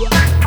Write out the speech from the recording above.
Yeah.